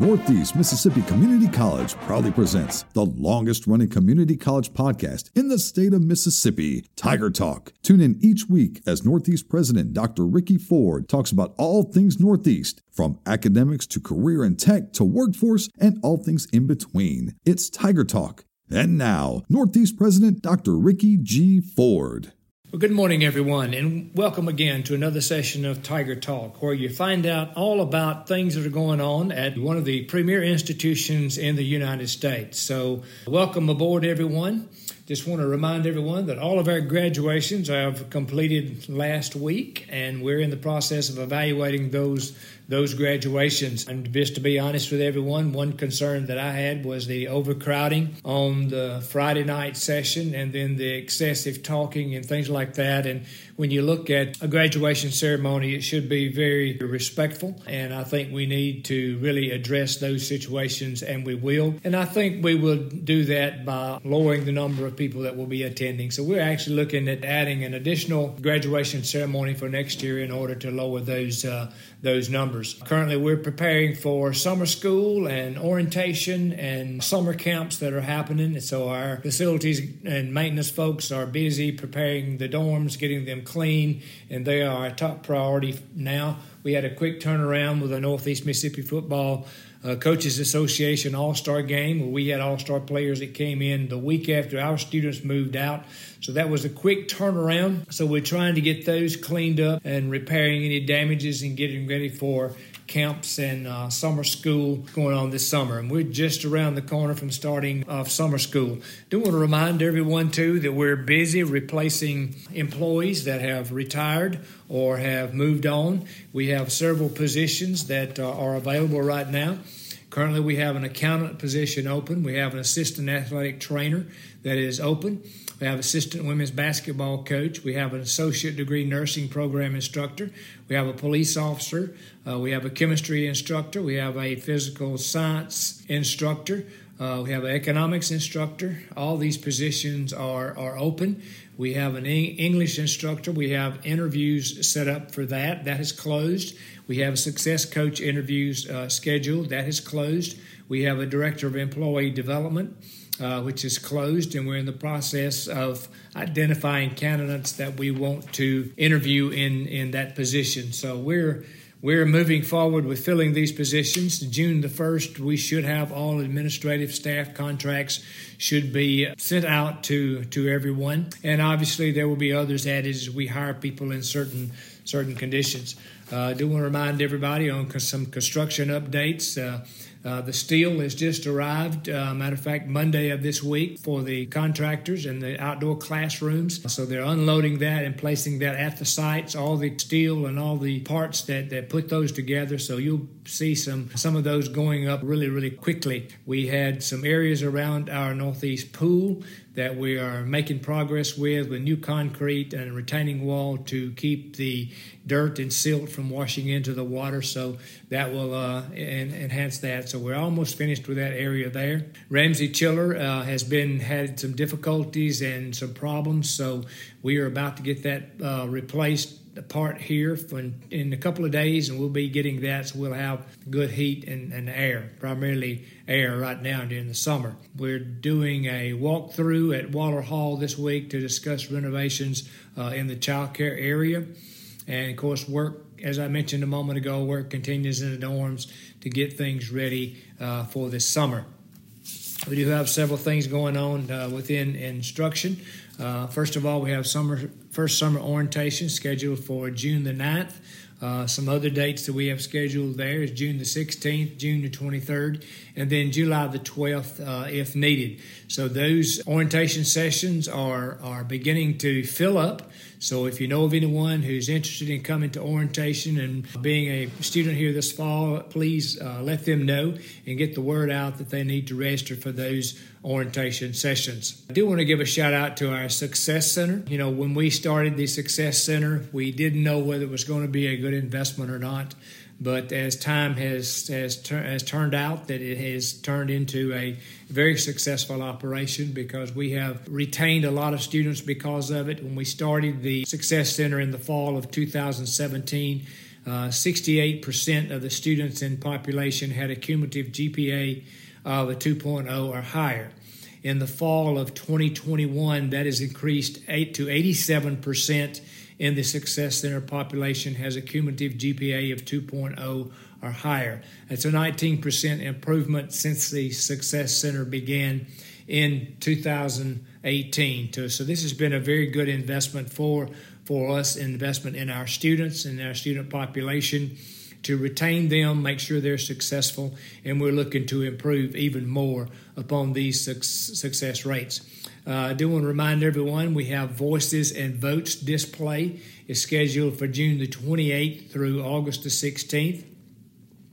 Northeast Mississippi Community College proudly presents the longest running community college podcast in the state of Mississippi, Tiger Talk. Tune in each week as Northeast President Dr. Ricky Ford talks about all things Northeast, from academics to career and tech to workforce and all things in between. It's Tiger Talk. And now, Northeast President Dr. Ricky G. Ford. Well, good morning, everyone, and welcome again to another session of Tiger Talk, where you find out all about things that are going on at one of the premier institutions in the United States. So, welcome aboard, everyone. Just want to remind everyone that all of our graduations have completed last week, and we're in the process of evaluating those those graduations. And just to be honest with everyone, one concern that I had was the overcrowding on the Friday night session and then the excessive talking and things like that. And when you look at a graduation ceremony, it should be very respectful. And I think we need to really address those situations, and we will. And I think we will do that by lowering the number of people that will be attending. So we're actually looking at adding an additional graduation ceremony for next year in order to lower those uh, those numbers. Currently, we're preparing for summer school and orientation and summer camps that are happening. So our facilities and maintenance folks are busy preparing the dorms, getting them clean, and they are our top priority now. We had a quick turnaround with the Northeast Mississippi football uh, Coaches Association All Star game where we had All Star players that came in the week after our students moved out. So that was a quick turnaround. So we're trying to get those cleaned up and repairing any damages and getting ready for camps and uh, summer school going on this summer. And we're just around the corner from starting off summer school. Do want to remind everyone, too, that we're busy replacing employees that have retired or have moved on. We have several positions that uh, are available right now. Currently, we have an accountant position open. We have an assistant athletic trainer that is open. We have assistant women's basketball coach. We have an associate degree nursing program instructor. We have a police officer. Uh, we have a chemistry instructor. We have a physical science instructor. Uh, we have an economics instructor. All these positions are, are open. We have an English instructor. We have interviews set up for that. That is closed. We have success coach interviews uh, scheduled. That is closed. We have a director of employee development uh, which is closed, and we're in the process of identifying candidates that we want to interview in, in that position. So we're we're moving forward with filling these positions. June the 1st, we should have all administrative staff contracts should be sent out to, to everyone. And obviously there will be others added as we hire people in certain certain conditions. Uh, I do want to remind everybody on some construction updates. Uh, uh, the steel has just arrived, uh, matter of fact, Monday of this week for the contractors and the outdoor classrooms. So they're unloading that and placing that at the sites, all the steel and all the parts that, that put those together. So you'll see some, some of those going up really, really quickly. We had some areas around our northeast pool that we are making progress with with new concrete and retaining wall to keep the dirt and silt from washing into the water. So that will uh, en- enhance that. So we're almost finished with that area there. Ramsey Chiller uh, has been had some difficulties and some problems, so we are about to get that uh, replaced part here in, in a couple of days, and we'll be getting that. So we'll have good heat and, and air, primarily air right now during the summer. We're doing a walkthrough at Waller Hall this week to discuss renovations uh, in the child care area. And of course, work, as I mentioned a moment ago, work continues in the dorms to get things ready uh, for this summer. We do have several things going on uh, within instruction. Uh, first of all, we have summer first summer orientation scheduled for June the 9th. Uh, some other dates that we have scheduled there is June the 16th, June the 23rd, and then July the 12th uh, if needed. So those orientation sessions are, are beginning to fill up. So if you know of anyone who's interested in coming to orientation and being a student here this fall, please uh, let them know and get the word out that they need to register for those orientation sessions. I do want to give a shout out to our Success Center. You know, when we started the Success Center, we didn't know whether it was going to be a good investment or not. But as time has has, ter- has turned out, that it has turned into a very successful operation because we have retained a lot of students because of it. When we started the Success Center in the fall of 2017, uh, 68% of the students in population had a cumulative GPA of a 2.0 or higher. In the fall of 2021, that has increased eight to 87% in the Success Center population has a cumulative GPA of 2.0 or higher. That's a 19% improvement since the Success Center began in 2018. So this has been a very good investment for for us, investment in our students and our student population to retain them, make sure they're successful, and we're looking to improve even more upon these success rates. Uh, I do want to remind everyone we have Voices and Votes display. is scheduled for June the 28th through August the 16th.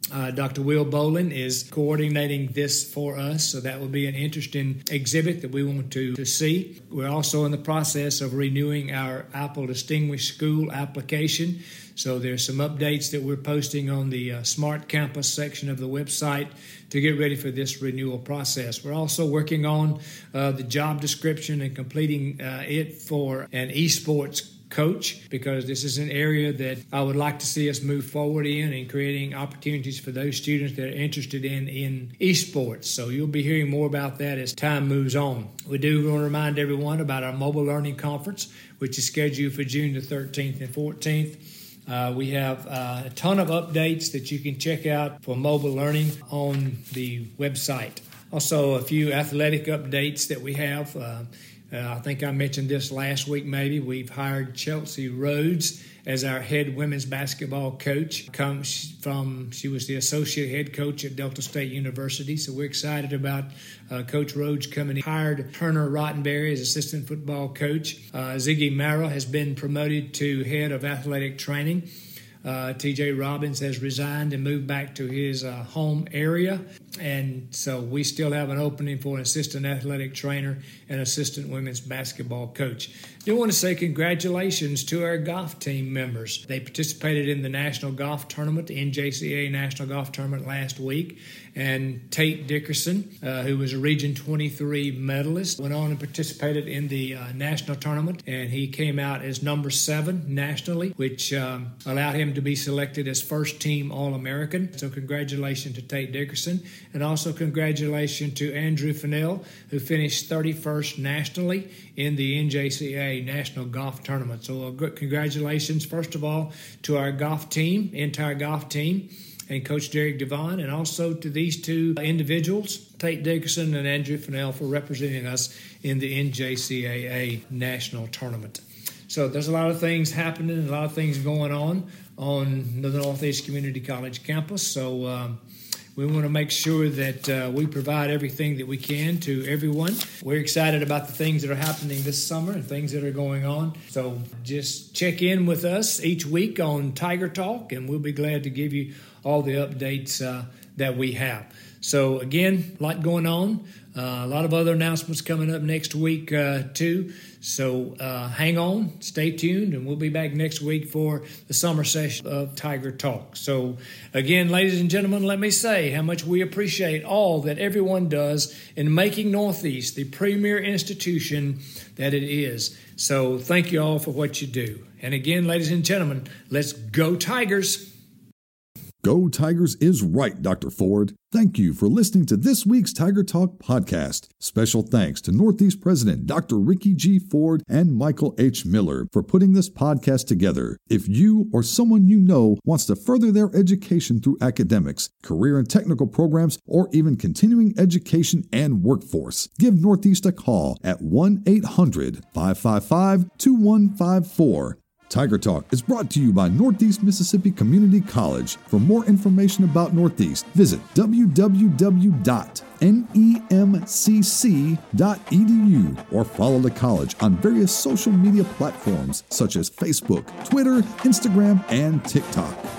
Uh, Dr. Will Bolin is coordinating this for us, so that will be an interesting exhibit that we want to, to see. We're also in the process of renewing our Apple Distinguished School application. So there's some updates that we're posting on the uh, Smart Campus section of the website to get ready for this renewal process. We're also working on uh, the job description and completing uh, it for an esports coach because this is an area that I would like to see us move forward in and creating opportunities for those students that are interested in in esports. So you'll be hearing more about that as time moves on. We do want to remind everyone about our mobile learning conference, which is scheduled for June the 13th and 14th. Uh, we have uh, a ton of updates that you can check out for mobile learning on the website. Also, a few athletic updates that we have. Uh, uh, I think I mentioned this last week, maybe. We've hired Chelsea Rhodes as our head women's basketball coach. Comes from, she was the associate head coach at Delta State University. So we're excited about uh, Coach Rhodes coming in. Hired Turner Rottenberry as assistant football coach. Uh, Ziggy Mara has been promoted to head of athletic training. Uh, TJ Robbins has resigned and moved back to his uh, home area. And so we still have an opening for an assistant athletic trainer and assistant women's basketball coach. I do want to say congratulations to our golf team members. They participated in the National Golf Tournament, the NJCAA National Golf Tournament last week. And Tate Dickerson, uh, who was a Region 23 medalist, went on and participated in the uh, national tournament. And he came out as number seven nationally, which um, allowed him to be selected as first team All American. So, congratulations to Tate Dickerson. And also, congratulations to Andrew Fennell, who finished 31st nationally in the NJCAA National Golf Tournament. So, uh, congratulations, first of all, to our golf team, entire golf team, and Coach Derek Devon, and also to these two individuals, Tate Dickerson and Andrew Fennell, for representing us in the NJCAA National Tournament. So there's a lot of things happening, a lot of things going on on the Northeast Community College campus. So um, we want to make sure that uh, we provide everything that we can to everyone. We're excited about the things that are happening this summer and things that are going on. So just check in with us each week on Tiger Talk, and we'll be glad to give you all the updates uh, that we have. So, again, a lot going on. Uh, a lot of other announcements coming up next week, uh, too. So uh, hang on, stay tuned, and we'll be back next week for the summer session of Tiger Talk. So, again, ladies and gentlemen, let me say how much we appreciate all that everyone does in making Northeast the premier institution that it is. So, thank you all for what you do. And again, ladies and gentlemen, let's go, Tigers! Go Tigers is right, Dr. Ford. Thank you for listening to this week's Tiger Talk podcast. Special thanks to Northeast President Dr. Ricky G. Ford and Michael H. Miller for putting this podcast together. If you or someone you know wants to further their education through academics, career and technical programs, or even continuing education and workforce, give Northeast a call at 1 800 555 2154 Tiger Talk is brought to you by Northeast Mississippi Community College. For more information about Northeast, visit www.nemcc.edu or follow the college on various social media platforms such as Facebook, Twitter, Instagram, and TikTok.